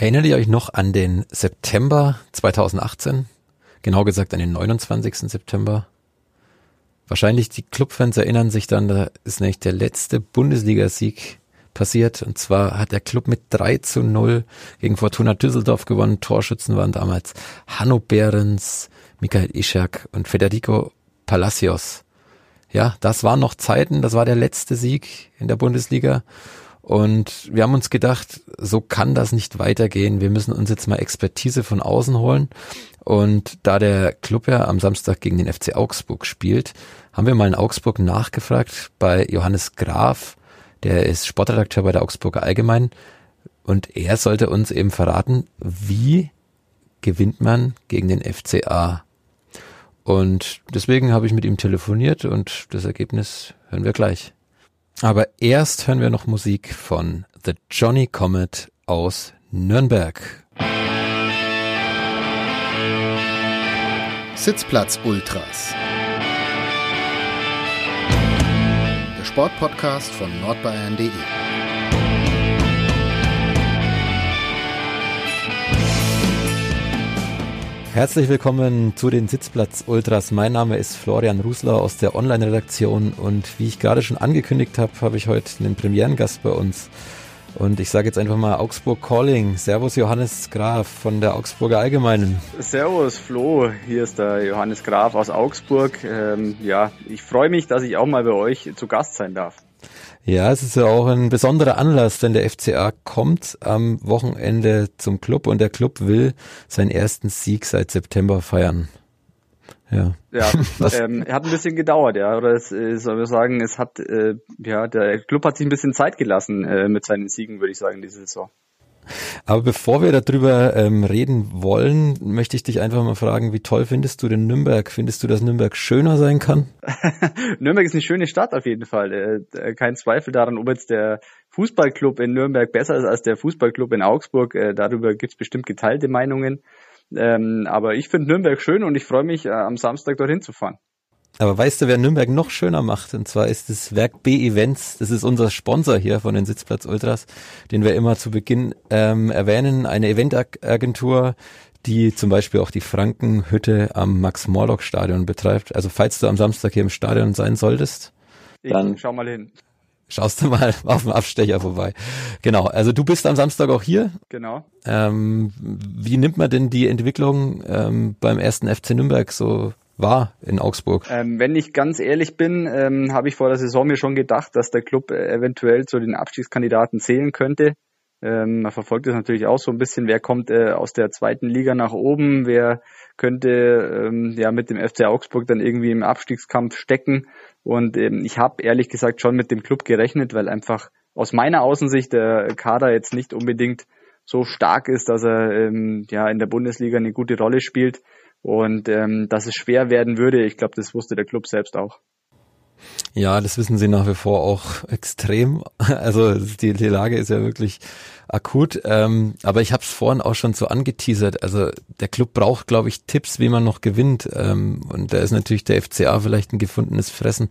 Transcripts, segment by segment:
Erinnert ihr euch noch an den September 2018? Genau gesagt an den 29. September. Wahrscheinlich die Clubfans erinnern sich dann, da ist nämlich der letzte Bundesligasieg passiert. Und zwar hat der Club mit 3 zu 0 gegen Fortuna Düsseldorf gewonnen. Torschützen waren damals Hanno Behrens, Michael Ischak und Federico Palacios. Ja, das waren noch Zeiten, das war der letzte Sieg in der Bundesliga. Und wir haben uns gedacht, so kann das nicht weitergehen. Wir müssen uns jetzt mal Expertise von außen holen. Und da der Club ja am Samstag gegen den FC Augsburg spielt, haben wir mal in Augsburg nachgefragt bei Johannes Graf. Der ist Sportredakteur bei der Augsburger Allgemein. Und er sollte uns eben verraten, wie gewinnt man gegen den FCA? Und deswegen habe ich mit ihm telefoniert und das Ergebnis hören wir gleich. Aber erst hören wir noch Musik von The Johnny Comet aus Nürnberg. Sitzplatz Ultras. Der Sportpodcast von nordbayern.de. Herzlich willkommen zu den Sitzplatz Ultras. Mein Name ist Florian Rusler aus der Online-Redaktion und wie ich gerade schon angekündigt habe, habe ich heute einen Premierengast bei uns. Und ich sage jetzt einfach mal Augsburg Calling. Servus Johannes Graf von der Augsburger Allgemeinen. Servus Flo, hier ist der Johannes Graf aus Augsburg. Ähm, ja, ich freue mich, dass ich auch mal bei euch zu Gast sein darf. Ja, es ist ja auch ein besonderer Anlass, denn der FCA kommt am Wochenende zum Club und der Club will seinen ersten Sieg seit September feiern. Ja, ja ähm, hat ein bisschen gedauert, ja. Oder es, äh, soll wir sagen, es hat, äh, ja, der Club hat sich ein bisschen Zeit gelassen äh, mit seinen Siegen, würde ich sagen, diese Saison. Aber bevor wir darüber ähm, reden wollen, möchte ich dich einfach mal fragen, wie toll findest du den Nürnberg? Findest du, dass Nürnberg schöner sein kann? Nürnberg ist eine schöne Stadt auf jeden Fall. Äh, äh, kein Zweifel daran, ob jetzt der Fußballclub in Nürnberg besser ist als der Fußballclub in Augsburg. Äh, darüber gibt es bestimmt geteilte Meinungen. Ähm, aber ich finde Nürnberg schön und ich freue mich, am Samstag dorthin zu fahren. Aber weißt du, wer Nürnberg noch schöner macht? Und zwar ist das Werk B Events. Das ist unser Sponsor hier von den Sitzplatz Ultras, den wir immer zu Beginn ähm, erwähnen. Eine Eventagentur, die zum Beispiel auch die Frankenhütte am Max-Morlock-Stadion betreibt. Also falls du am Samstag hier im Stadion sein solltest, ich dann schau mal hin. Schaust du mal auf dem Abstecher vorbei. Genau, also du bist am Samstag auch hier. Genau. Ähm, wie nimmt man denn die Entwicklung ähm, beim ersten FC Nürnberg so war in Augsburg? Ähm, wenn ich ganz ehrlich bin, ähm, habe ich vor der Saison mir schon gedacht, dass der Club äh, eventuell zu den Abstiegskandidaten zählen könnte. Ähm, man verfolgt es natürlich auch so ein bisschen, wer kommt äh, aus der zweiten Liga nach oben, wer könnte ähm, ja mit dem FC Augsburg dann irgendwie im Abstiegskampf stecken. Und ähm, ich habe ehrlich gesagt schon mit dem Club gerechnet, weil einfach aus meiner Außensicht der Kader jetzt nicht unbedingt so stark ist, dass er ähm, ja in der Bundesliga eine gute Rolle spielt und ähm, dass es schwer werden würde. Ich glaube, das wusste der Club selbst auch. Ja, das wissen sie nach wie vor auch extrem. Also die, die Lage ist ja wirklich akut. Ähm, aber ich habe es vorhin auch schon so angeteasert. Also der Club braucht, glaube ich, Tipps, wie man noch gewinnt. Ähm, und da ist natürlich der FCA vielleicht ein gefundenes Fressen.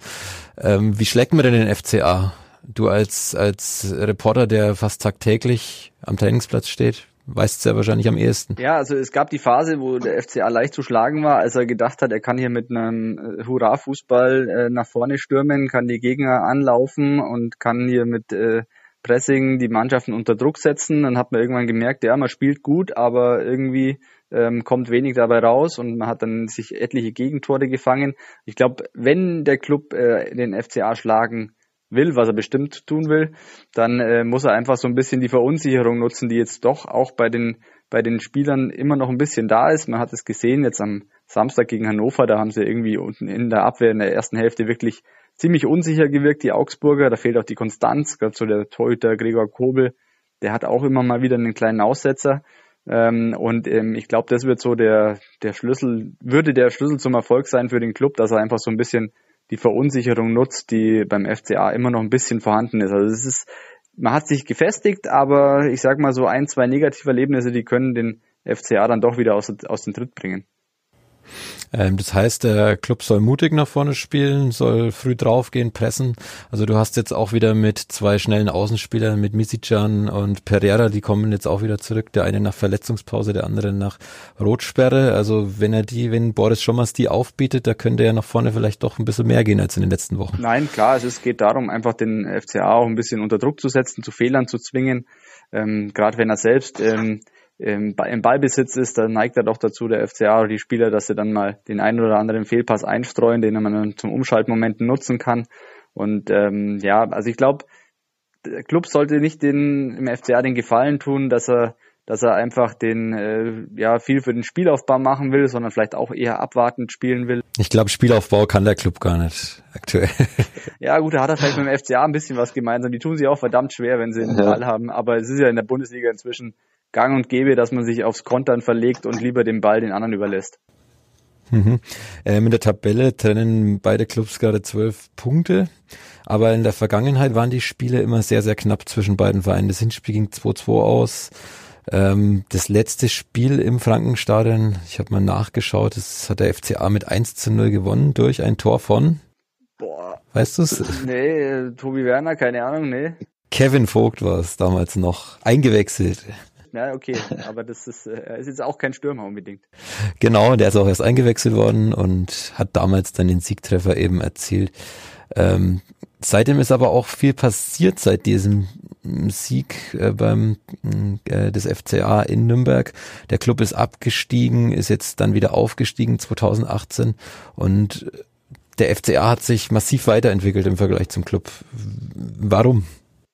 Ähm, wie schlägt man denn den FCA? Du als als Reporter, der fast tagtäglich am Trainingsplatz steht, weißt es ja wahrscheinlich am ehesten. Ja, also es gab die Phase, wo der FCA leicht zu schlagen war, als er gedacht hat, er kann hier mit einem äh, Hurra-Fußball äh, nach vorne stürmen, kann die Gegner anlaufen und kann hier mit äh, Pressing die Mannschaften unter Druck setzen. Dann hat man irgendwann gemerkt, ja, man spielt gut, aber irgendwie ähm, kommt wenig dabei raus und man hat dann sich etliche Gegentore gefangen. Ich glaube, wenn der Club äh, den FCA schlagen will, was er bestimmt tun will, dann äh, muss er einfach so ein bisschen die Verunsicherung nutzen, die jetzt doch auch bei den bei den Spielern immer noch ein bisschen da ist. Man hat es gesehen jetzt am Samstag gegen Hannover, da haben sie irgendwie unten in der Abwehr in der ersten Hälfte wirklich ziemlich unsicher gewirkt, die Augsburger. Da fehlt auch die Konstanz, gerade so der Torhüter Gregor Kobel, der hat auch immer mal wieder einen kleinen Aussetzer. Ähm, und ähm, ich glaube, das wird so der, der Schlüssel, würde der Schlüssel zum Erfolg sein für den Club, dass er einfach so ein bisschen die Verunsicherung nutzt, die beim FCA immer noch ein bisschen vorhanden ist. Also es ist, man hat sich gefestigt, aber ich sag mal so ein, zwei negative Erlebnisse, die können den FCA dann doch wieder aus, aus dem Tritt bringen. Ähm, das heißt, der Club soll mutig nach vorne spielen, soll früh draufgehen, pressen. Also du hast jetzt auch wieder mit zwei schnellen Außenspielern, mit Misicjan und Pereira, die kommen jetzt auch wieder zurück. Der eine nach Verletzungspause, der andere nach Rotsperre. Also wenn er die, wenn Boris Schommers die aufbietet, da könnte er nach vorne vielleicht doch ein bisschen mehr gehen als in den letzten Wochen. Nein, klar, es geht darum, einfach den FCA auch ein bisschen unter Druck zu setzen, zu Fehlern zu zwingen. Ähm, Gerade wenn er selbst ähm, im, Ballbesitz ist, dann neigt er doch dazu, der FCA oder die Spieler, dass sie dann mal den einen oder anderen Fehlpass einstreuen, den man dann zum Umschaltmomenten nutzen kann. Und ähm, ja, also ich glaube, der Club sollte nicht den im FCA den Gefallen tun, dass er dass er einfach den äh, ja viel für den Spielaufbau machen will, sondern vielleicht auch eher abwartend spielen will. Ich glaube, Spielaufbau kann der Club gar nicht aktuell. Ja, gut, da hat er vielleicht mit dem FCA ein bisschen was gemeinsam. Die tun sich auch verdammt schwer, wenn sie einen Ball haben, aber es ist ja in der Bundesliga inzwischen gang und gäbe, dass man sich aufs Kontern verlegt und lieber den Ball den anderen überlässt. Mhm. Ähm, in der Tabelle trennen beide Clubs gerade zwölf Punkte, aber in der Vergangenheit waren die Spiele immer sehr, sehr knapp zwischen beiden Vereinen. Das Hinspiel ging 2-2 aus. Ähm, das letzte Spiel im Frankenstadion, ich habe mal nachgeschaut, das hat der FCA mit 1 zu 0 gewonnen durch ein Tor von. Boah. Weißt du es? Nee, Tobi Werner, keine Ahnung, nee. Kevin Vogt war es damals noch, eingewechselt. Ja, okay, aber das ist, äh, ist jetzt auch kein Stürmer unbedingt. Genau, der ist auch erst eingewechselt worden und hat damals dann den Siegtreffer eben erzielt. Ähm, seitdem ist aber auch viel passiert seit diesem Sieg äh, beim äh, des FCA in Nürnberg. Der Club ist abgestiegen, ist jetzt dann wieder aufgestiegen 2018 und der FCA hat sich massiv weiterentwickelt im Vergleich zum Club. Warum?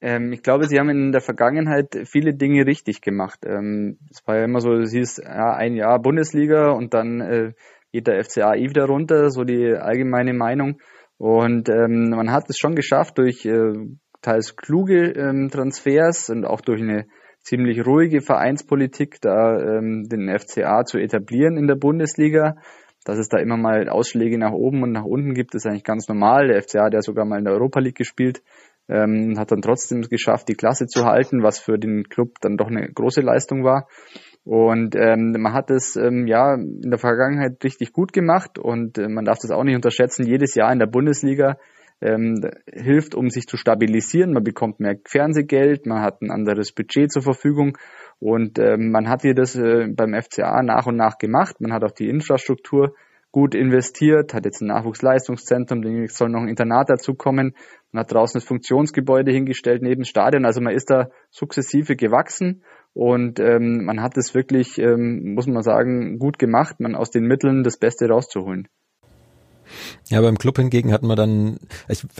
Ähm, ich glaube, sie haben in der Vergangenheit viele Dinge richtig gemacht. Ähm, es war ja immer so, es hieß ja, ein Jahr Bundesliga und dann äh, geht der FCA eh wieder runter, so die allgemeine Meinung. Und ähm, man hat es schon geschafft durch äh, teils kluge ähm, Transfers und auch durch eine ziemlich ruhige Vereinspolitik da ähm, den FCA zu etablieren in der Bundesliga. Dass es da immer mal Ausschläge nach oben und nach unten gibt, ist eigentlich ganz normal. Der FCA hat ja sogar mal in der Europa League gespielt ähm, hat dann trotzdem geschafft, die Klasse zu halten, was für den Club dann doch eine große Leistung war. Und ähm, man hat es ähm, ja in der Vergangenheit richtig gut gemacht und äh, man darf das auch nicht unterschätzen. Jedes Jahr in der Bundesliga ähm, hilft, um sich zu stabilisieren. Man bekommt mehr Fernsehgeld, man hat ein anderes Budget zur Verfügung und ähm, man hat hier das äh, beim FCA nach und nach gemacht. Man hat auch die Infrastruktur gut investiert, hat jetzt ein Nachwuchsleistungszentrum, demnächst soll noch ein Internat dazukommen. Man hat draußen das Funktionsgebäude hingestellt neben dem Stadion. Also man ist da sukzessive gewachsen und ähm, man hat es wirklich, ähm, muss man sagen, gut gemacht, man aus den Mitteln das Beste rauszuholen. Ja, beim Club hingegen hat man dann,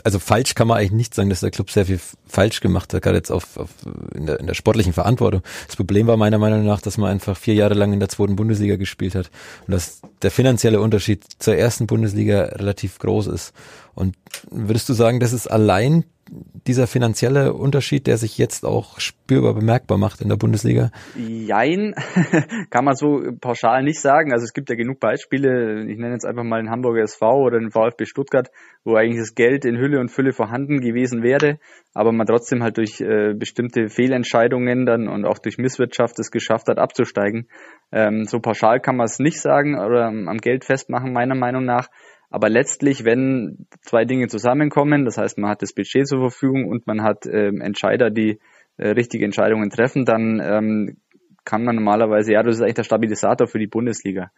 also falsch kann man eigentlich nicht sagen, dass der Club sehr viel falsch gemacht hat, gerade jetzt auf, auf in, der, in der sportlichen Verantwortung. Das Problem war meiner Meinung nach, dass man einfach vier Jahre lang in der zweiten Bundesliga gespielt hat und dass der finanzielle Unterschied zur ersten Bundesliga relativ groß ist. Und würdest du sagen, das ist allein dieser finanzielle Unterschied, der sich jetzt auch spürbar bemerkbar macht in der Bundesliga? Jein, kann man so pauschal nicht sagen. Also es gibt ja genug Beispiele. Ich nenne jetzt einfach mal den Hamburger SV oder den VfB Stuttgart, wo eigentlich das Geld in Hülle und Fülle vorhanden gewesen wäre, aber man trotzdem halt durch äh, bestimmte Fehlentscheidungen dann und auch durch Misswirtschaft es geschafft hat, abzusteigen. Ähm, so pauschal kann man es nicht sagen oder am Geld festmachen, meiner Meinung nach. Aber letztlich, wenn zwei Dinge zusammenkommen, das heißt, man hat das Budget zur Verfügung und man hat ähm, Entscheider, die äh, richtige Entscheidungen treffen, dann ähm, kann man normalerweise, ja, das ist eigentlich der Stabilisator für die Bundesliga.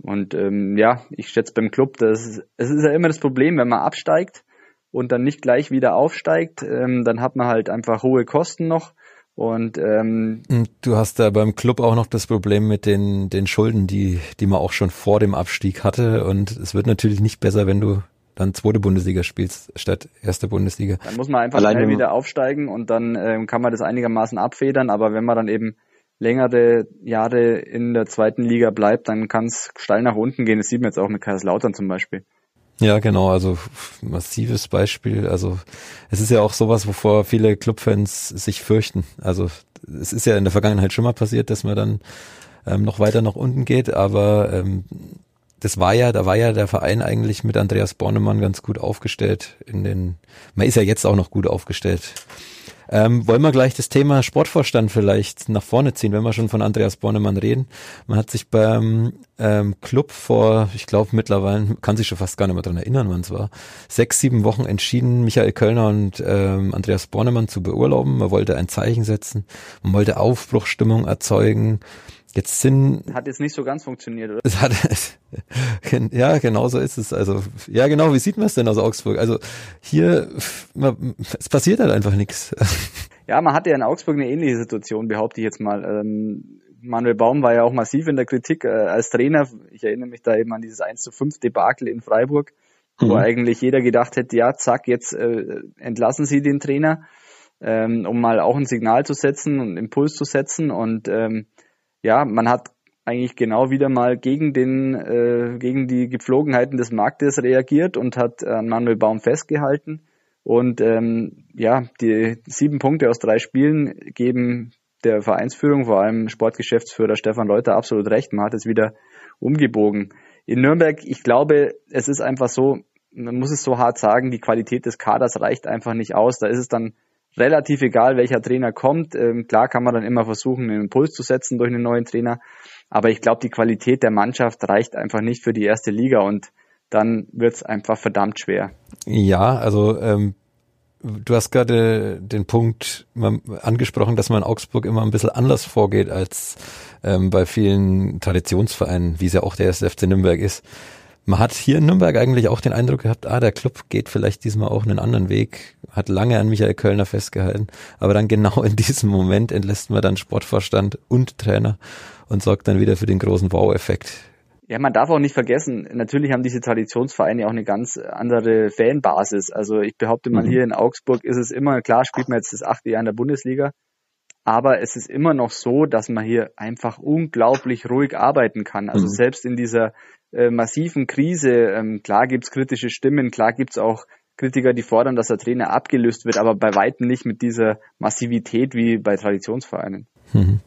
Und ähm, ja, ich schätze beim Club, das, es ist ja immer das Problem, wenn man absteigt und dann nicht gleich wieder aufsteigt, ähm, dann hat man halt einfach hohe Kosten noch und ähm, du hast da beim Club auch noch das Problem mit den, den Schulden, die, die man auch schon vor dem Abstieg hatte. Und es wird natürlich nicht besser, wenn du dann zweite Bundesliga spielst statt erste Bundesliga. Dann muss man einfach Alleine schnell wieder aufsteigen und dann ähm, kann man das einigermaßen abfedern. Aber wenn man dann eben längere Jahre in der zweiten Liga bleibt, dann kann es steil nach unten gehen. Das sieht man jetzt auch mit Kaiserslautern zum Beispiel. Ja, genau, also massives Beispiel. Also es ist ja auch sowas, wovor viele Clubfans sich fürchten. Also es ist ja in der Vergangenheit schon mal passiert, dass man dann ähm, noch weiter nach unten geht, aber ähm, das war ja, da war ja der Verein eigentlich mit Andreas Bornemann ganz gut aufgestellt in den, man ist ja jetzt auch noch gut aufgestellt. Ähm, wollen wir gleich das Thema Sportvorstand vielleicht nach vorne ziehen, wenn wir schon von Andreas Bornemann reden? Man hat sich beim ähm, Club vor, ich glaube mittlerweile, kann sich schon fast gar nicht mehr dran erinnern, wann es war, sechs, sieben Wochen entschieden, Michael Kölner und ähm, Andreas Bornemann zu beurlauben. Man wollte ein Zeichen setzen, man wollte Aufbruchstimmung erzeugen. Jetzt sind. Hat jetzt nicht so ganz funktioniert, oder? Es hat, ja, genau so ist es. Also, ja, genau, wie sieht man es denn aus Augsburg? Also, hier, man, es passiert halt einfach nichts. Ja, man hatte ja in Augsburg eine ähnliche Situation, behaupte ich jetzt mal. Ähm, Manuel Baum war ja auch massiv in der Kritik äh, als Trainer. Ich erinnere mich da eben an dieses 1 zu 5 Debakel in Freiburg, mhm. wo eigentlich jeder gedacht hätte, ja, zack, jetzt äh, entlassen Sie den Trainer, ähm, um mal auch ein Signal zu setzen und Impuls zu setzen. Und ähm, ja, man hat eigentlich genau wieder mal gegen den äh, gegen die Gepflogenheiten des Marktes reagiert und hat an Manuel Baum festgehalten. Und ähm, ja die sieben Punkte aus drei Spielen geben der Vereinsführung vor allem Sportgeschäftsführer Stefan Leuter absolut recht. Man hat es wieder umgebogen. In Nürnberg ich glaube es ist einfach so man muss es so hart sagen die Qualität des Kaders reicht einfach nicht aus. Da ist es dann relativ egal, welcher Trainer kommt. Ähm, klar kann man dann immer versuchen, einen Impuls zu setzen durch einen neuen Trainer. Aber ich glaube, die Qualität der Mannschaft reicht einfach nicht für die erste Liga und dann wird's einfach verdammt schwer. Ja, also ähm, du hast gerade den Punkt angesprochen, dass man in Augsburg immer ein bisschen anders vorgeht als ähm, bei vielen Traditionsvereinen, wie es ja auch der SFC Nürnberg ist. Man hat hier in Nürnberg eigentlich auch den Eindruck gehabt, ah, der Club geht vielleicht diesmal auch einen anderen Weg, hat lange an Michael Kölner festgehalten, aber dann genau in diesem Moment entlässt man dann Sportvorstand und Trainer und sorgt dann wieder für den großen Wow-Effekt. Ja, man darf auch nicht vergessen, natürlich haben diese Traditionsvereine auch eine ganz andere Fanbasis. Also ich behaupte mal, mhm. hier in Augsburg ist es immer, klar spielt man jetzt das achte Jahr in der Bundesliga, aber es ist immer noch so, dass man hier einfach unglaublich ruhig arbeiten kann. Also mhm. selbst in dieser äh, massiven Krise. Ähm, klar gibt's kritische Stimmen, klar gibt's auch Kritiker, die fordern, dass der Trainer abgelöst wird, aber bei weitem nicht mit dieser Massivität wie bei Traditionsvereinen. Mhm.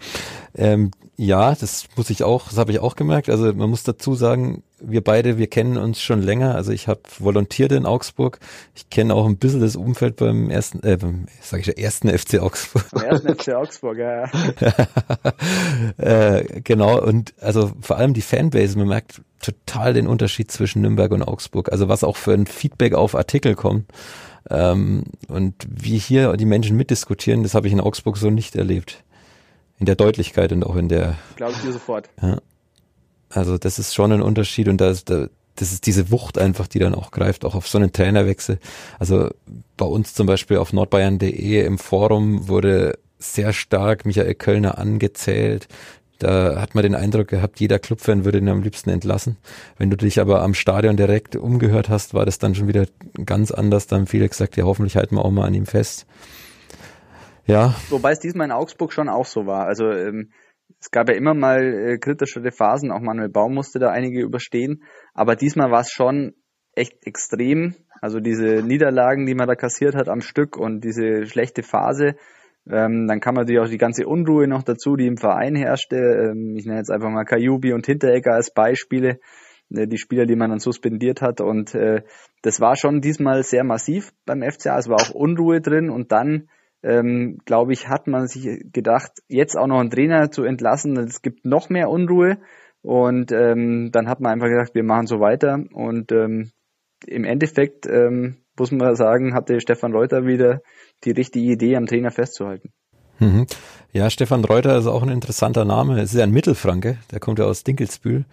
Ähm, ja, das muss ich auch, das habe ich auch gemerkt. Also man muss dazu sagen, wir beide, wir kennen uns schon länger. Also ich habe volontiert in Augsburg. Ich kenne auch ein bisschen das Umfeld beim ersten, äh, beim, sag ich, ersten FC Augsburg. Beim ersten FC Augsburg, ja. äh, genau. Und also vor allem die Fanbase, man merkt total den Unterschied zwischen Nürnberg und Augsburg. Also was auch für ein Feedback auf Artikel kommt. Ähm, und wie hier die Menschen mitdiskutieren, das habe ich in Augsburg so nicht erlebt. In der Deutlichkeit und auch in der. Glaube ich dir sofort. Ja. Also das ist schon ein Unterschied und da ist, da, das ist diese Wucht einfach, die dann auch greift, auch auf so einen Trainerwechsel. Also bei uns zum Beispiel auf nordbayern.de im Forum wurde sehr stark Michael Kölner angezählt. Da hat man den Eindruck gehabt, jeder Clubfan würde ihn am liebsten entlassen. Wenn du dich aber am Stadion direkt umgehört hast, war das dann schon wieder ganz anders. Da haben viele gesagt, ja, hoffentlich halten wir auch mal an ihm fest. Ja. Wobei es diesmal in Augsburg schon auch so war. Also ähm, es gab ja immer mal äh, kritischere Phasen, auch Manuel Baum musste da einige überstehen, aber diesmal war es schon echt extrem. Also diese Niederlagen, die man da kassiert hat am Stück und diese schlechte Phase, ähm, dann kam natürlich auch die ganze Unruhe noch dazu, die im Verein herrschte. Ähm, ich nenne jetzt einfach mal Kajubi und Hinteregger als Beispiele, äh, die Spieler, die man dann suspendiert hat. Und äh, das war schon diesmal sehr massiv beim FCA. Es war auch Unruhe drin und dann ähm, glaube ich, hat man sich gedacht, jetzt auch noch einen Trainer zu entlassen, es gibt noch mehr Unruhe. Und ähm, dann hat man einfach gesagt, wir machen so weiter. Und ähm, im Endeffekt ähm, muss man sagen, hatte Stefan Reuter wieder die richtige Idee, am Trainer festzuhalten. Mhm. Ja, Stefan Reuter ist auch ein interessanter Name. Es ist ja ein Mittelfranke, der kommt ja aus Dinkelsbühl.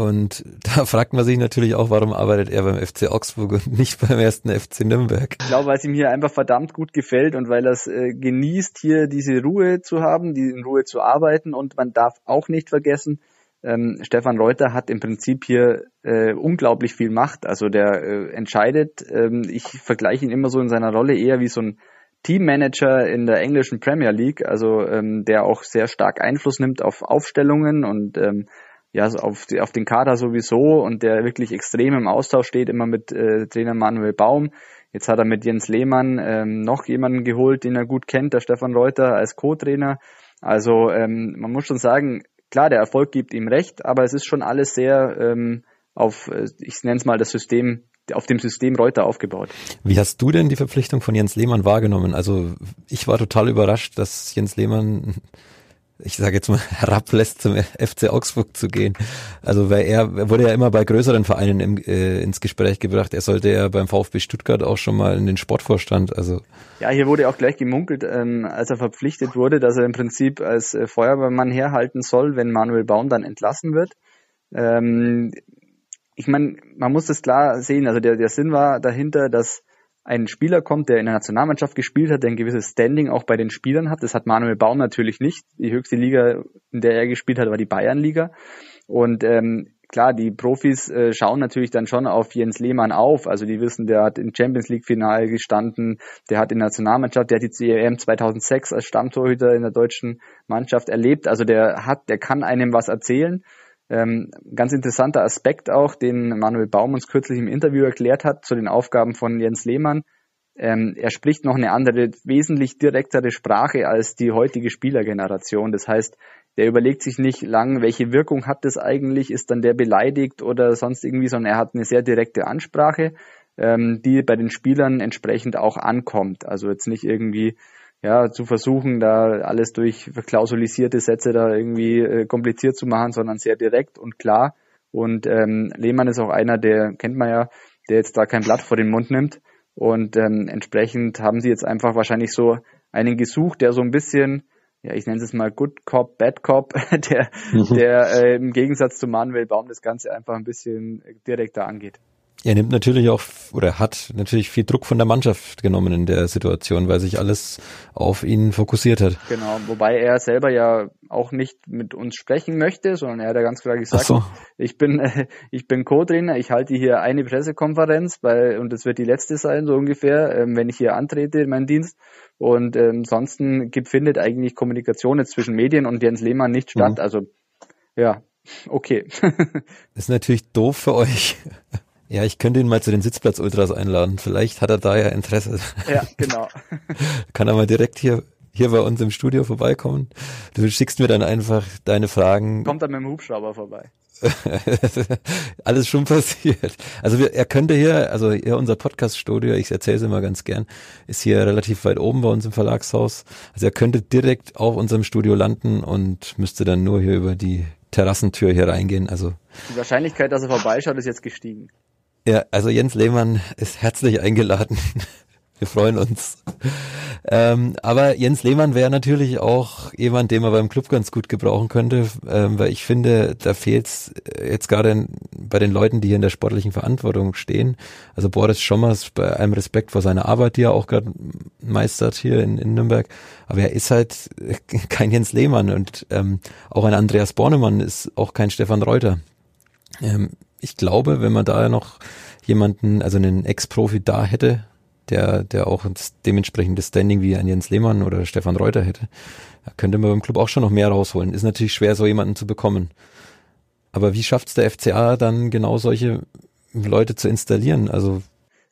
Und da fragt man sich natürlich auch, warum arbeitet er beim FC Augsburg und nicht beim ersten FC Nürnberg? Ich glaube, weil es ihm hier einfach verdammt gut gefällt und weil er es äh, genießt, hier diese Ruhe zu haben, die in Ruhe zu arbeiten. Und man darf auch nicht vergessen, ähm, Stefan Reuter hat im Prinzip hier äh, unglaublich viel Macht. Also der äh, entscheidet, ähm, ich vergleiche ihn immer so in seiner Rolle eher wie so ein Teammanager in der englischen Premier League, also ähm, der auch sehr stark Einfluss nimmt auf Aufstellungen und ähm, ja, auf, die, auf den Kader sowieso und der wirklich extrem im Austausch steht, immer mit äh, Trainer Manuel Baum. Jetzt hat er mit Jens Lehmann ähm, noch jemanden geholt, den er gut kennt, der Stefan Reuter als Co-Trainer. Also ähm, man muss schon sagen, klar, der Erfolg gibt ihm recht, aber es ist schon alles sehr ähm, auf, äh, ich nenne es mal das System auf dem System Reuter aufgebaut. Wie hast du denn die Verpflichtung von Jens Lehmann wahrgenommen? Also ich war total überrascht, dass Jens Lehmann ich sage jetzt mal, herablässt, zum FC Augsburg zu gehen. Also weil er, wurde ja immer bei größeren Vereinen im, äh, ins Gespräch gebracht. Er sollte ja beim VfB Stuttgart auch schon mal in den Sportvorstand. Also ja, hier wurde auch gleich gemunkelt, ähm, als er verpflichtet wurde, dass er im Prinzip als äh, Feuerwehrmann herhalten soll, wenn Manuel Baum dann entlassen wird. Ähm, ich meine, man muss das klar sehen. Also der, der Sinn war dahinter, dass ein Spieler kommt, der in der Nationalmannschaft gespielt hat, der ein gewisses Standing auch bei den Spielern hat. Das hat Manuel Baum natürlich nicht. Die höchste Liga, in der er gespielt hat, war die Bayernliga. Und ähm, klar, die Profis äh, schauen natürlich dann schon auf Jens Lehmann auf. Also die wissen, der hat im Champions League Finale gestanden, der hat in der Nationalmannschaft, der hat die CEM 2006 als Stammtorhüter in der deutschen Mannschaft erlebt. Also der hat, der kann einem was erzählen. Ähm, ganz interessanter Aspekt auch, den Manuel Baum uns kürzlich im Interview erklärt hat zu den Aufgaben von Jens Lehmann. Ähm, er spricht noch eine andere, wesentlich direktere Sprache als die heutige Spielergeneration. Das heißt, der überlegt sich nicht lang, welche Wirkung hat das eigentlich, ist dann der beleidigt oder sonst irgendwie, sondern er hat eine sehr direkte Ansprache, ähm, die bei den Spielern entsprechend auch ankommt. Also jetzt nicht irgendwie ja, zu versuchen, da alles durch verklausulisierte Sätze da irgendwie äh, kompliziert zu machen, sondern sehr direkt und klar. Und ähm, Lehmann ist auch einer, der kennt man ja, der jetzt da kein Blatt vor den Mund nimmt. Und ähm, entsprechend haben sie jetzt einfach wahrscheinlich so einen gesucht, der so ein bisschen, ja, ich nenne es mal Good Cop, Bad Cop, der, mhm. der äh, im Gegensatz zu Manuel Baum das Ganze einfach ein bisschen direkter angeht. Er nimmt natürlich auch oder hat natürlich viel Druck von der Mannschaft genommen in der Situation, weil sich alles auf ihn fokussiert hat. Genau, wobei er selber ja auch nicht mit uns sprechen möchte, sondern er hat ja ganz klar gesagt, so. ich bin ich bin Co-Trainer, ich halte hier eine Pressekonferenz, weil und das wird die letzte sein so ungefähr, ähm, wenn ich hier antrete in meinen Dienst und ähm, ansonsten gibt, findet eigentlich Kommunikation jetzt zwischen Medien und Jens Lehmann nicht statt. Mhm. Also ja, okay. das ist natürlich doof für euch. Ja, ich könnte ihn mal zu den Sitzplatz-Ultras einladen. Vielleicht hat er da ja Interesse. Ja, genau. Kann er mal direkt hier, hier bei uns im Studio vorbeikommen. Du schickst mir dann einfach deine Fragen. Kommt dann mit dem Hubschrauber vorbei. Alles schon passiert. Also wir, er könnte hier, also hier unser Podcast-Studio, ich erzähle es immer ganz gern, ist hier relativ weit oben bei uns im Verlagshaus. Also er könnte direkt auf unserem Studio landen und müsste dann nur hier über die Terrassentür hier reingehen. Also die Wahrscheinlichkeit, dass er vorbeischaut, ist jetzt gestiegen. Ja, also Jens Lehmann ist herzlich eingeladen. Wir freuen uns. Ähm, aber Jens Lehmann wäre natürlich auch jemand, den man beim Club ganz gut gebrauchen könnte, ähm, weil ich finde, da fehlt es jetzt gerade bei den Leuten, die hier in der sportlichen Verantwortung stehen. Also Boris Schommers, bei allem Respekt vor seiner Arbeit, die er auch gerade meistert hier in, in, Nürnberg, aber er ist halt kein Jens Lehmann und ähm, auch ein Andreas Bornemann ist auch kein Stefan Reuter. Ich glaube, wenn man da noch jemanden, also einen Ex-Profi da hätte, der, der auch dementsprechendes Standing wie ein Jens Lehmann oder Stefan Reuter hätte, könnte man beim Club auch schon noch mehr rausholen. Ist natürlich schwer, so jemanden zu bekommen. Aber wie schafft es der FCA dann genau solche Leute zu installieren? Also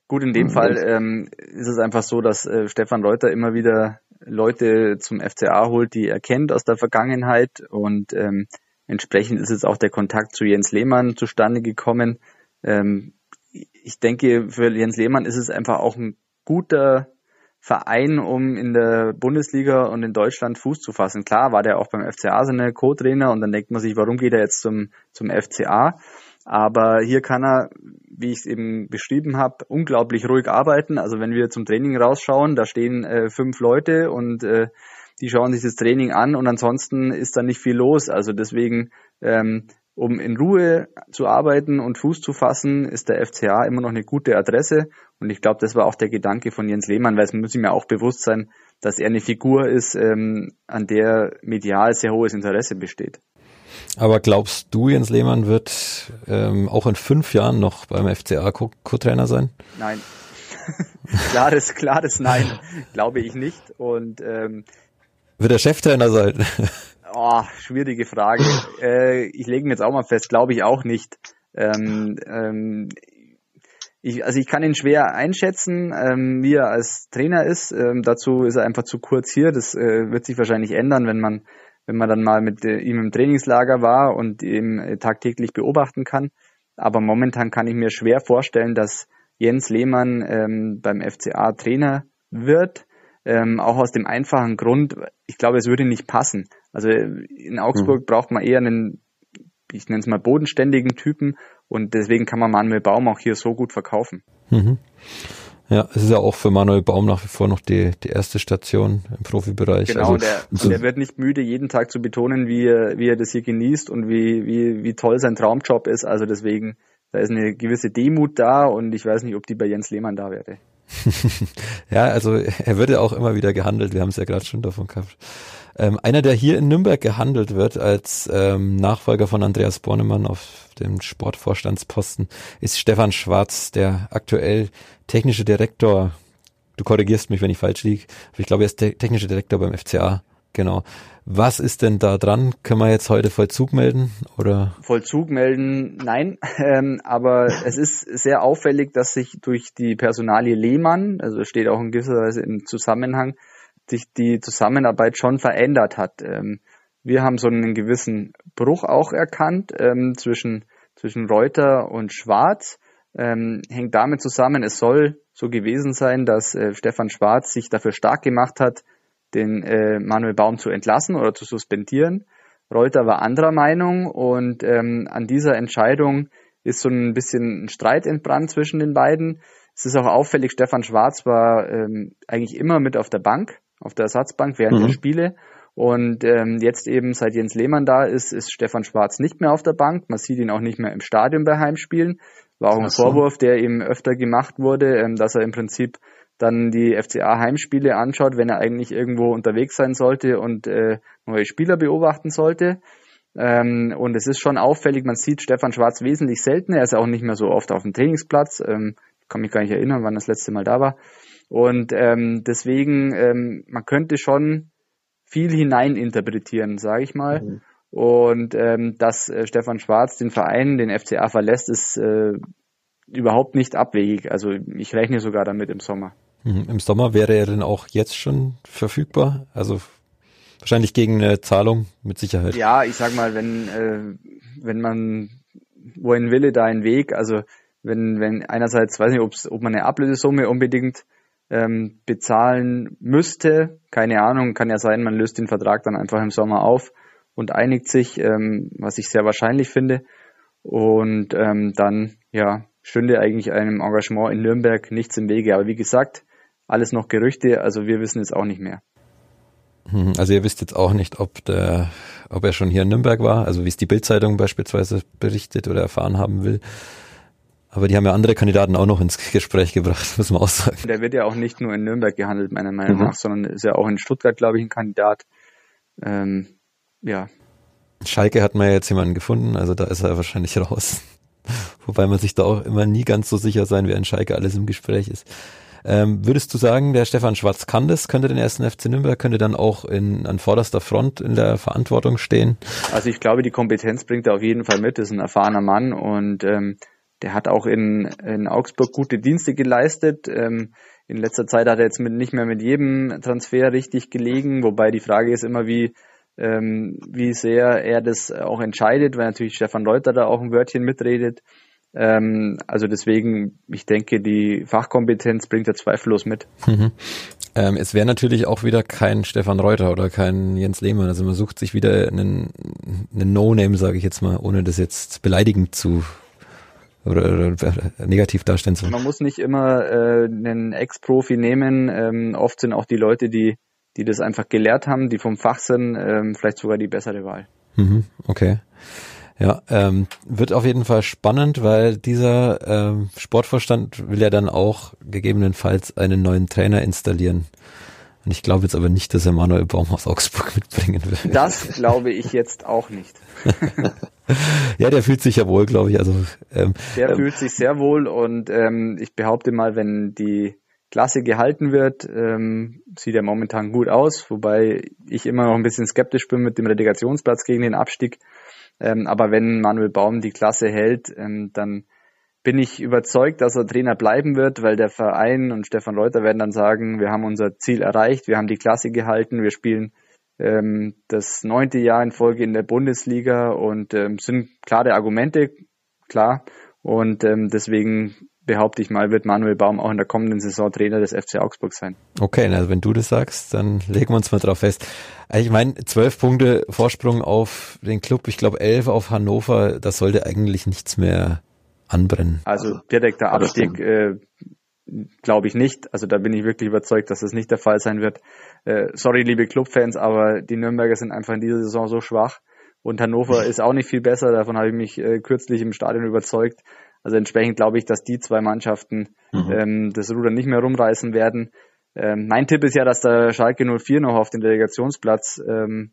Gut, in dem Fall ähm, ist es einfach so, dass äh, Stefan Reuter immer wieder Leute zum FCA holt, die er kennt aus der Vergangenheit und ähm, Entsprechend ist jetzt auch der Kontakt zu Jens Lehmann zustande gekommen. Ähm, ich denke, für Jens Lehmann ist es einfach auch ein guter Verein, um in der Bundesliga und in Deutschland Fuß zu fassen. Klar war der auch beim FCA seine Co-Trainer und dann denkt man sich, warum geht er jetzt zum, zum FCA? Aber hier kann er, wie ich es eben beschrieben habe, unglaublich ruhig arbeiten. Also wenn wir zum Training rausschauen, da stehen äh, fünf Leute und äh, die schauen sich das Training an und ansonsten ist da nicht viel los. Also deswegen, ähm, um in Ruhe zu arbeiten und Fuß zu fassen, ist der FCA immer noch eine gute Adresse. Und ich glaube, das war auch der Gedanke von Jens Lehmann, weil es muss ihm ja auch bewusst sein, dass er eine Figur ist, ähm, an der medial sehr hohes Interesse besteht. Aber glaubst du, Jens Lehmann wird ähm, auch in fünf Jahren noch beim FCA Co-Trainer sein? Nein. klares, klares Nein, glaube ich nicht. Und ähm, wird er Cheftrainer sein? Oh, schwierige Frage. äh, ich lege mir jetzt auch mal fest, glaube ich auch nicht. Ähm, ähm, ich, also ich kann ihn schwer einschätzen, ähm, wie er als Trainer ist. Ähm, dazu ist er einfach zu kurz hier. Das äh, wird sich wahrscheinlich ändern, wenn man, wenn man dann mal mit äh, ihm im Trainingslager war und ihn äh, tagtäglich beobachten kann. Aber momentan kann ich mir schwer vorstellen, dass Jens Lehmann ähm, beim FCA Trainer wird. Ähm, auch aus dem einfachen Grund, ich glaube, es würde nicht passen. Also in Augsburg mhm. braucht man eher einen, ich nenne es mal bodenständigen Typen und deswegen kann man Manuel Baum auch hier so gut verkaufen. Mhm. Ja, es ist ja auch für Manuel Baum nach wie vor noch die, die erste Station im Profibereich. Genau, also, der, so der wird nicht müde, jeden Tag zu betonen, wie er, wie er das hier genießt und wie, wie, wie toll sein Traumjob ist. Also deswegen, da ist eine gewisse Demut da und ich weiß nicht, ob die bei Jens Lehmann da wäre. ja, also er würde auch immer wieder gehandelt, wir haben es ja gerade schon davon gehabt. Ähm, einer, der hier in Nürnberg gehandelt wird als ähm, Nachfolger von Andreas Bornemann auf dem Sportvorstandsposten, ist Stefan Schwarz, der aktuell technische Direktor. Du korrigierst mich, wenn ich falsch liege. Ich glaube, er ist der technische Direktor beim FCA. Genau. Was ist denn da dran? Können wir jetzt heute Vollzug melden oder? Vollzug melden, nein. Ähm, aber es ist sehr auffällig, dass sich durch die Personalie Lehmann, also steht auch in gewisser Weise im Zusammenhang, sich die Zusammenarbeit schon verändert hat. Ähm, wir haben so einen gewissen Bruch auch erkannt ähm, zwischen, zwischen Reuter und Schwarz. Ähm, hängt damit zusammen, es soll so gewesen sein, dass äh, Stefan Schwarz sich dafür stark gemacht hat, den äh, Manuel Baum zu entlassen oder zu suspendieren. Reuter war anderer Meinung und ähm, an dieser Entscheidung ist so ein bisschen ein Streit entbrannt zwischen den beiden. Es ist auch auffällig, Stefan Schwarz war ähm, eigentlich immer mit auf der Bank auf der Ersatzbank während mhm. der Spiele. Und ähm, jetzt eben, seit Jens Lehmann da ist, ist Stefan Schwarz nicht mehr auf der Bank. Man sieht ihn auch nicht mehr im Stadion bei Heimspielen. War auch ein. Vorwurf, der ihm öfter gemacht wurde, ähm, dass er im Prinzip dann die FCA-Heimspiele anschaut, wenn er eigentlich irgendwo unterwegs sein sollte und äh, neue Spieler beobachten sollte. Ähm, und es ist schon auffällig, man sieht Stefan Schwarz wesentlich seltener. Er ist auch nicht mehr so oft auf dem Trainingsplatz. Ähm, kann mich gar nicht erinnern, wann das letzte Mal da war. Und ähm, deswegen, ähm, man könnte schon viel hineininterpretieren, sage ich mal. Mhm. Und ähm, dass äh, Stefan Schwarz den Verein, den FCA verlässt, ist äh, überhaupt nicht abwegig. Also ich rechne sogar damit im Sommer. Mhm. Im Sommer wäre er denn auch jetzt schon verfügbar? Also wahrscheinlich gegen eine Zahlung mit Sicherheit. Ja, ich sag mal, wenn äh, wenn man wohin Wille, da ein Weg. Also wenn wenn einerseits weiß nicht, ob man eine Ablösesumme unbedingt ähm, bezahlen müsste. Keine Ahnung, kann ja sein, man löst den Vertrag dann einfach im Sommer auf und einigt sich, ähm, was ich sehr wahrscheinlich finde. Und ähm, dann ja stünde eigentlich einem Engagement in Nürnberg nichts im Wege. Aber wie gesagt, alles noch Gerüchte, also wir wissen es auch nicht mehr. Hm, also ihr wisst jetzt auch nicht, ob der, ob er schon hier in Nürnberg war, also wie es die Bildzeitung beispielsweise berichtet oder erfahren haben will. Aber die haben ja andere Kandidaten auch noch ins Gespräch gebracht, muss man auch sagen. Der wird ja auch nicht nur in Nürnberg gehandelt, meiner Meinung mhm. nach, sondern ist ja auch in Stuttgart, glaube ich, ein Kandidat. Ähm, ja. Schalke hat man ja jetzt jemanden gefunden, also da ist er wahrscheinlich raus. Wobei man sich da auch immer nie ganz so sicher sein, wer in Schalke alles im Gespräch ist. Ähm, würdest du sagen, der Stefan Schwarz kann das, könnte den ersten FC Nürnberg, könnte dann auch in, an vorderster Front in der Verantwortung stehen? Also ich glaube, die Kompetenz bringt er auf jeden Fall mit, ist ein erfahrener Mann und ähm, der hat auch in, in Augsburg gute Dienste geleistet. Ähm, in letzter Zeit hat er jetzt mit, nicht mehr mit jedem Transfer richtig gelegen, wobei die Frage ist immer, wie, ähm, wie sehr er das auch entscheidet, weil natürlich Stefan Reuter da auch ein Wörtchen mitredet. Ähm, also deswegen, ich denke, die Fachkompetenz bringt er zweifellos mit. Mhm. Ähm, es wäre natürlich auch wieder kein Stefan Reuter oder kein Jens Lehmann. Also man sucht sich wieder einen, einen No-Name, sage ich jetzt mal, ohne das jetzt beleidigend zu oder, oder negativ darstellen zu. Man muss nicht immer äh, einen Ex-Profi nehmen. Ähm, oft sind auch die Leute, die, die das einfach gelehrt haben, die vom Fach sind, ähm, vielleicht sogar die bessere Wahl. Mhm, okay. Ja, ähm, wird auf jeden Fall spannend, weil dieser ähm, Sportvorstand will ja dann auch gegebenenfalls einen neuen Trainer installieren. Und ich glaube jetzt aber nicht, dass er Manuel Baum aus Augsburg mitbringen will. Das glaube ich jetzt auch nicht. ja, der fühlt sich ja wohl, glaube ich. Also ähm, der ähm, fühlt sich sehr wohl und ähm, ich behaupte mal, wenn die Klasse gehalten wird, ähm, sieht er momentan gut aus, wobei ich immer noch ein bisschen skeptisch bin mit dem Relegationsplatz gegen den Abstieg. Ähm, aber wenn Manuel Baum die Klasse hält, ähm, dann bin ich überzeugt, dass er Trainer bleiben wird, weil der Verein und Stefan Reuter werden dann sagen, wir haben unser Ziel erreicht, wir haben die Klasse gehalten, wir spielen ähm, das neunte Jahr in Folge in der Bundesliga und ähm, sind klare Argumente, klar. Und ähm, deswegen behaupte ich mal, wird Manuel Baum auch in der kommenden Saison Trainer des FC Augsburg sein. Okay, also wenn du das sagst, dann legen wir uns mal drauf fest. Also ich meine, zwölf Punkte Vorsprung auf den Club, ich glaube elf auf Hannover, das sollte eigentlich nichts mehr anbrennen. Also direkter Abstieg äh, glaube ich nicht. Also da bin ich wirklich überzeugt, dass das nicht der Fall sein wird. Äh, sorry, liebe Clubfans, aber die Nürnberger sind einfach in dieser Saison so schwach. Und Hannover ist auch nicht viel besser. Davon habe ich mich äh, kürzlich im Stadion überzeugt. Also entsprechend glaube ich, dass die zwei Mannschaften mhm. ähm, das Ruder nicht mehr rumreißen werden. Ähm, mein Tipp ist ja, dass der Schalke 04 noch auf den Delegationsplatz ähm,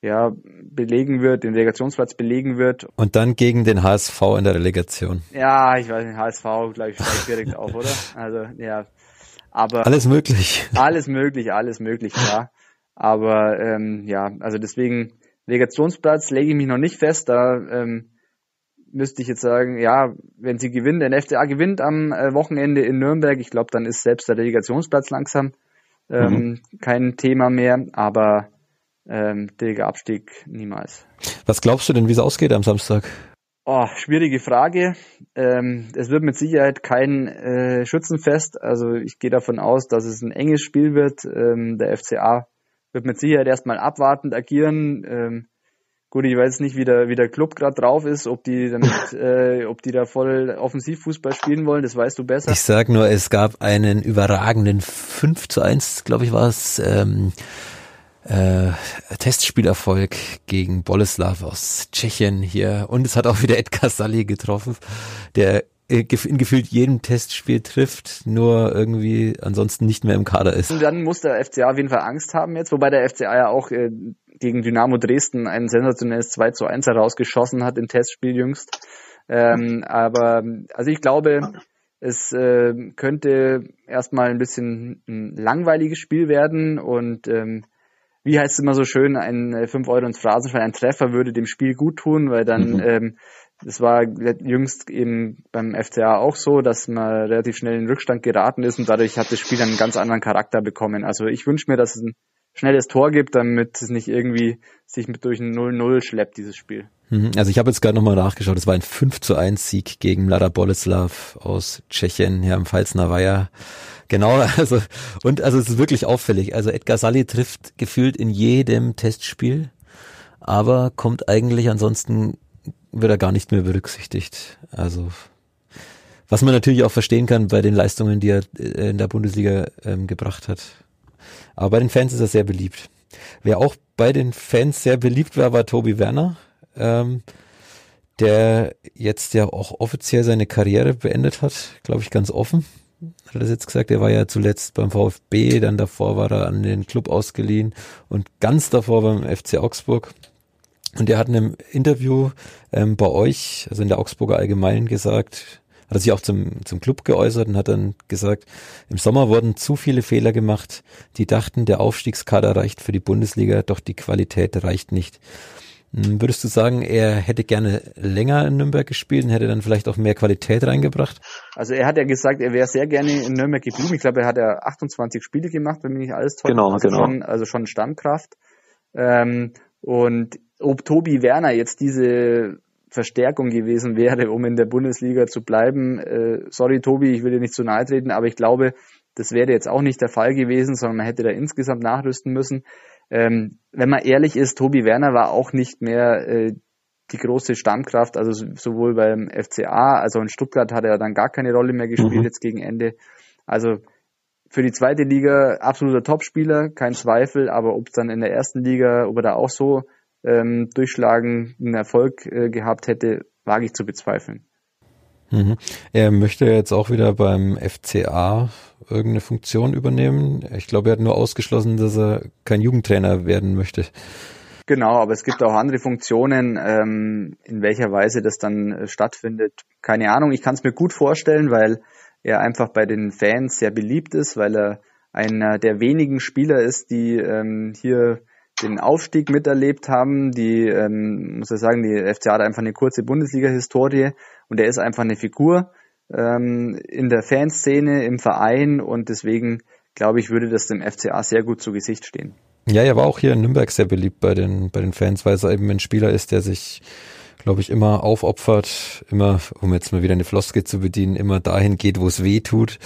ja, belegen wird, den Relegationsplatz belegen wird. Und dann gegen den HSV in der Relegation. Ja, ich weiß nicht, HSV, glaube ich, steigt direkt auf, oder? Also, ja. Aber. Alles möglich. Alles möglich, alles möglich, ja. Aber, ähm, ja, also deswegen, Relegationsplatz lege ich mich noch nicht fest, da, ähm, müsste ich jetzt sagen, ja, wenn sie gewinnen, der FCA gewinnt am äh, Wochenende in Nürnberg, ich glaube, dann ist selbst der Relegationsplatz langsam ähm, mhm. kein Thema mehr, aber ähm, der Abstieg niemals. Was glaubst du denn, wie es ausgeht am Samstag? Oh, schwierige Frage. Ähm, es wird mit Sicherheit kein äh, Schützenfest. Also ich gehe davon aus, dass es ein enges Spiel wird. Ähm, der FCA wird mit Sicherheit erstmal abwartend agieren. Ähm, gut, ich weiß nicht, wie der, wie der Club gerade drauf ist, ob die damit, äh, ob die da voll Offensivfußball spielen wollen, das weißt du besser. Ich sag nur, es gab einen überragenden 5 zu 1, glaube ich, war es. Ähm äh, Testspielerfolg gegen Boleslav aus Tschechien hier. Und es hat auch wieder Edgar Salli getroffen, der in gefühlt jedem Testspiel trifft, nur irgendwie ansonsten nicht mehr im Kader ist. Und dann muss der FCA auf jeden Fall Angst haben jetzt, wobei der FCA ja auch äh, gegen Dynamo Dresden ein sensationelles 2 zu 1 herausgeschossen hat im Testspiel jüngst. Ähm, aber also ich glaube, es äh, könnte erstmal ein bisschen ein langweiliges Spiel werden und ähm, wie heißt es immer so schön, ein 5 äh, Euro ins Phrasenschwein, ein Treffer würde dem Spiel gut tun, weil dann, mhm. ähm, das war jüngst eben beim FCA auch so, dass man relativ schnell in Rückstand geraten ist und dadurch hat das Spiel einen ganz anderen Charakter bekommen. Also ich wünsche mir, dass es ein schnelles Tor gibt, damit es nicht irgendwie sich mit durch ein 0-0 schleppt, dieses Spiel. Mhm. Also ich habe jetzt gerade nochmal nachgeschaut, es war ein 5 zu 1 Sieg gegen Mlada Boleslav aus Tschechien, hier am Pfalzner Weiher. Genau, also und also es ist wirklich auffällig. Also Edgar Sally trifft gefühlt in jedem Testspiel, aber kommt eigentlich ansonsten wird er gar nicht mehr berücksichtigt. Also was man natürlich auch verstehen kann bei den Leistungen, die er äh, in der Bundesliga ähm, gebracht hat. Aber bei den Fans ist er sehr beliebt. Wer auch bei den Fans sehr beliebt war, war Tobi Werner, ähm, der jetzt ja auch offiziell seine Karriere beendet hat, glaube ich, ganz offen hat er das jetzt gesagt, er war ja zuletzt beim VfB, dann davor war er an den Club ausgeliehen und ganz davor beim FC Augsburg. Und er hat in einem Interview ähm, bei euch, also in der Augsburger Allgemeinen gesagt, hat er sich auch zum, zum Club geäußert und hat dann gesagt, im Sommer wurden zu viele Fehler gemacht. Die dachten, der Aufstiegskader reicht für die Bundesliga, doch die Qualität reicht nicht. Hm, würdest du sagen, er hätte gerne länger in Nürnberg gespielt und hätte dann vielleicht auch mehr Qualität reingebracht? Also er hat ja gesagt, er wäre sehr gerne in Nürnberg geblieben. Ich glaube, er hat ja 28 Spiele gemacht, wenn mich nicht alles toll. Genau, also genau. Schon, also schon Stammkraft. Ähm, und ob Tobi Werner jetzt diese Verstärkung gewesen wäre, um in der Bundesliga zu bleiben, äh, sorry Tobi, ich will dir nicht zu nahe treten, aber ich glaube, das wäre jetzt auch nicht der Fall gewesen, sondern man hätte da insgesamt nachrüsten müssen. Ähm, wenn man ehrlich ist, Tobi Werner war auch nicht mehr äh, die große Stammkraft, also sowohl beim FCA, also in Stuttgart hat er dann gar keine Rolle mehr gespielt mhm. jetzt gegen Ende. Also für die zweite Liga absoluter Topspieler, kein Zweifel, aber ob es dann in der ersten Liga, ob er da auch so ähm, durchschlagenden Erfolg äh, gehabt hätte, wage ich zu bezweifeln. Mhm. Er möchte jetzt auch wieder beim FCA irgendeine Funktion übernehmen. Ich glaube, er hat nur ausgeschlossen, dass er kein Jugendtrainer werden möchte. Genau, aber es gibt auch andere Funktionen, ähm, in welcher Weise das dann äh, stattfindet. Keine Ahnung, ich kann es mir gut vorstellen, weil er einfach bei den Fans sehr beliebt ist, weil er einer der wenigen Spieler ist, die ähm, hier den Aufstieg miterlebt haben. Die, ähm, muss ich sagen, die FCA hat einfach eine kurze Bundesliga-Historie und er ist einfach eine Figur ähm, in der Fanszene, im Verein und deswegen glaube ich, würde das dem FCA sehr gut zu Gesicht stehen. Ja, er war auch hier in Nürnberg sehr beliebt bei den, bei den Fans, weil er eben ein Spieler ist, der sich glaube ich, immer aufopfert, immer, um jetzt mal wieder eine Floske zu bedienen, immer dahin geht, wo es weh tut.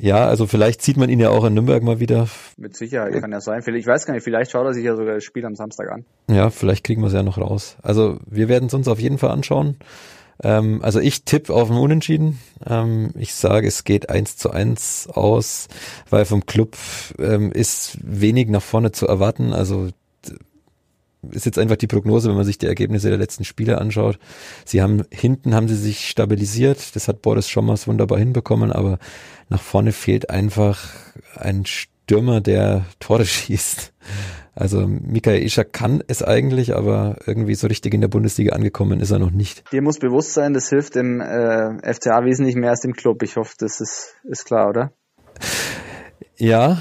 Ja, also vielleicht sieht man ihn ja auch in Nürnberg mal wieder. Mit Sicherheit kann ja sein. Ich weiß gar nicht, vielleicht schaut er sich ja sogar das Spiel am Samstag an. Ja, vielleicht kriegen wir es ja noch raus. Also wir werden es uns auf jeden Fall anschauen. Ähm, also ich tippe auf ein Unentschieden. Ähm, ich sage, es geht eins zu eins aus, weil vom Club ähm, ist wenig nach vorne zu erwarten. Also ist jetzt einfach die Prognose, wenn man sich die Ergebnisse der letzten Spiele anschaut. Sie haben hinten haben sie sich stabilisiert. Das hat Boris Schommers wunderbar hinbekommen, aber nach vorne fehlt einfach ein Stürmer, der Tore schießt. Also Mikael Ischer kann es eigentlich, aber irgendwie so richtig in der Bundesliga angekommen ist er noch nicht. Dir muss bewusst sein, das hilft dem äh, FCA wesentlich mehr als dem Club. Ich hoffe, das ist, ist klar, oder? Ja,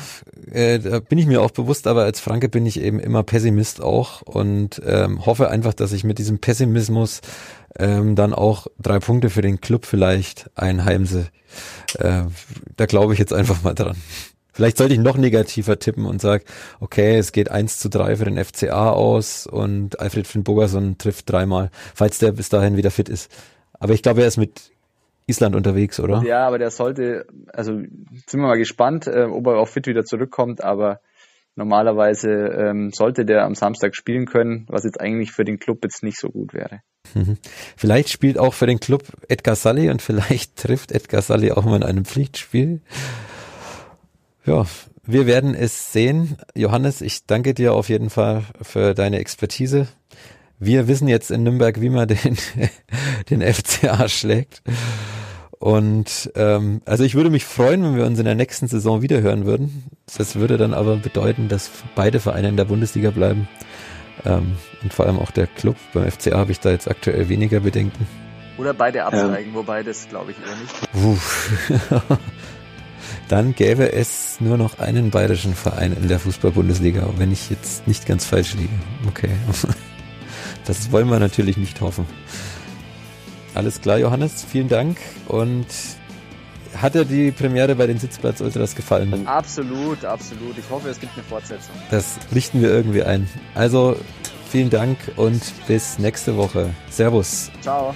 äh, da bin ich mir auch bewusst, aber als Franke bin ich eben immer Pessimist auch und ähm, hoffe einfach, dass ich mit diesem Pessimismus ähm, dann auch drei Punkte für den Club vielleicht einheimse. Äh, da glaube ich jetzt einfach mal dran. Vielleicht sollte ich noch negativer tippen und sag, okay, es geht eins zu drei für den FCA aus und Alfred Finn Bogerson trifft dreimal, falls der bis dahin wieder fit ist. Aber ich glaube, er ist mit Island unterwegs, oder? Ja, aber der sollte, also sind wir mal gespannt, äh, ob er auch fit wieder zurückkommt, aber normalerweise ähm, sollte der am Samstag spielen können, was jetzt eigentlich für den Club jetzt nicht so gut wäre. Mhm. Vielleicht spielt auch für den Club Edgar Sully und vielleicht trifft Edgar Sully auch mal in einem Pflichtspiel. Ja, wir werden es sehen. Johannes, ich danke dir auf jeden Fall für deine Expertise. Wir wissen jetzt in Nürnberg, wie man den, den FCA schlägt. Und ähm, also ich würde mich freuen, wenn wir uns in der nächsten Saison wiederhören würden. Das würde dann aber bedeuten, dass beide Vereine in der Bundesliga bleiben. Ähm, und vor allem auch der Club. Beim FCA habe ich da jetzt aktuell weniger Bedenken. Oder beide absteigen, ja. wobei das glaube ich eher nicht. dann gäbe es nur noch einen bayerischen Verein in der Fußball-Bundesliga, wenn ich jetzt nicht ganz falsch liege. Okay. Das wollen wir natürlich nicht hoffen. Alles klar, Johannes, vielen Dank. Und hat dir die Premiere bei den Sitzplatz Ultras gefallen? Absolut, absolut. Ich hoffe, es gibt eine Fortsetzung. Das richten wir irgendwie ein. Also vielen Dank und bis nächste Woche. Servus. Ciao.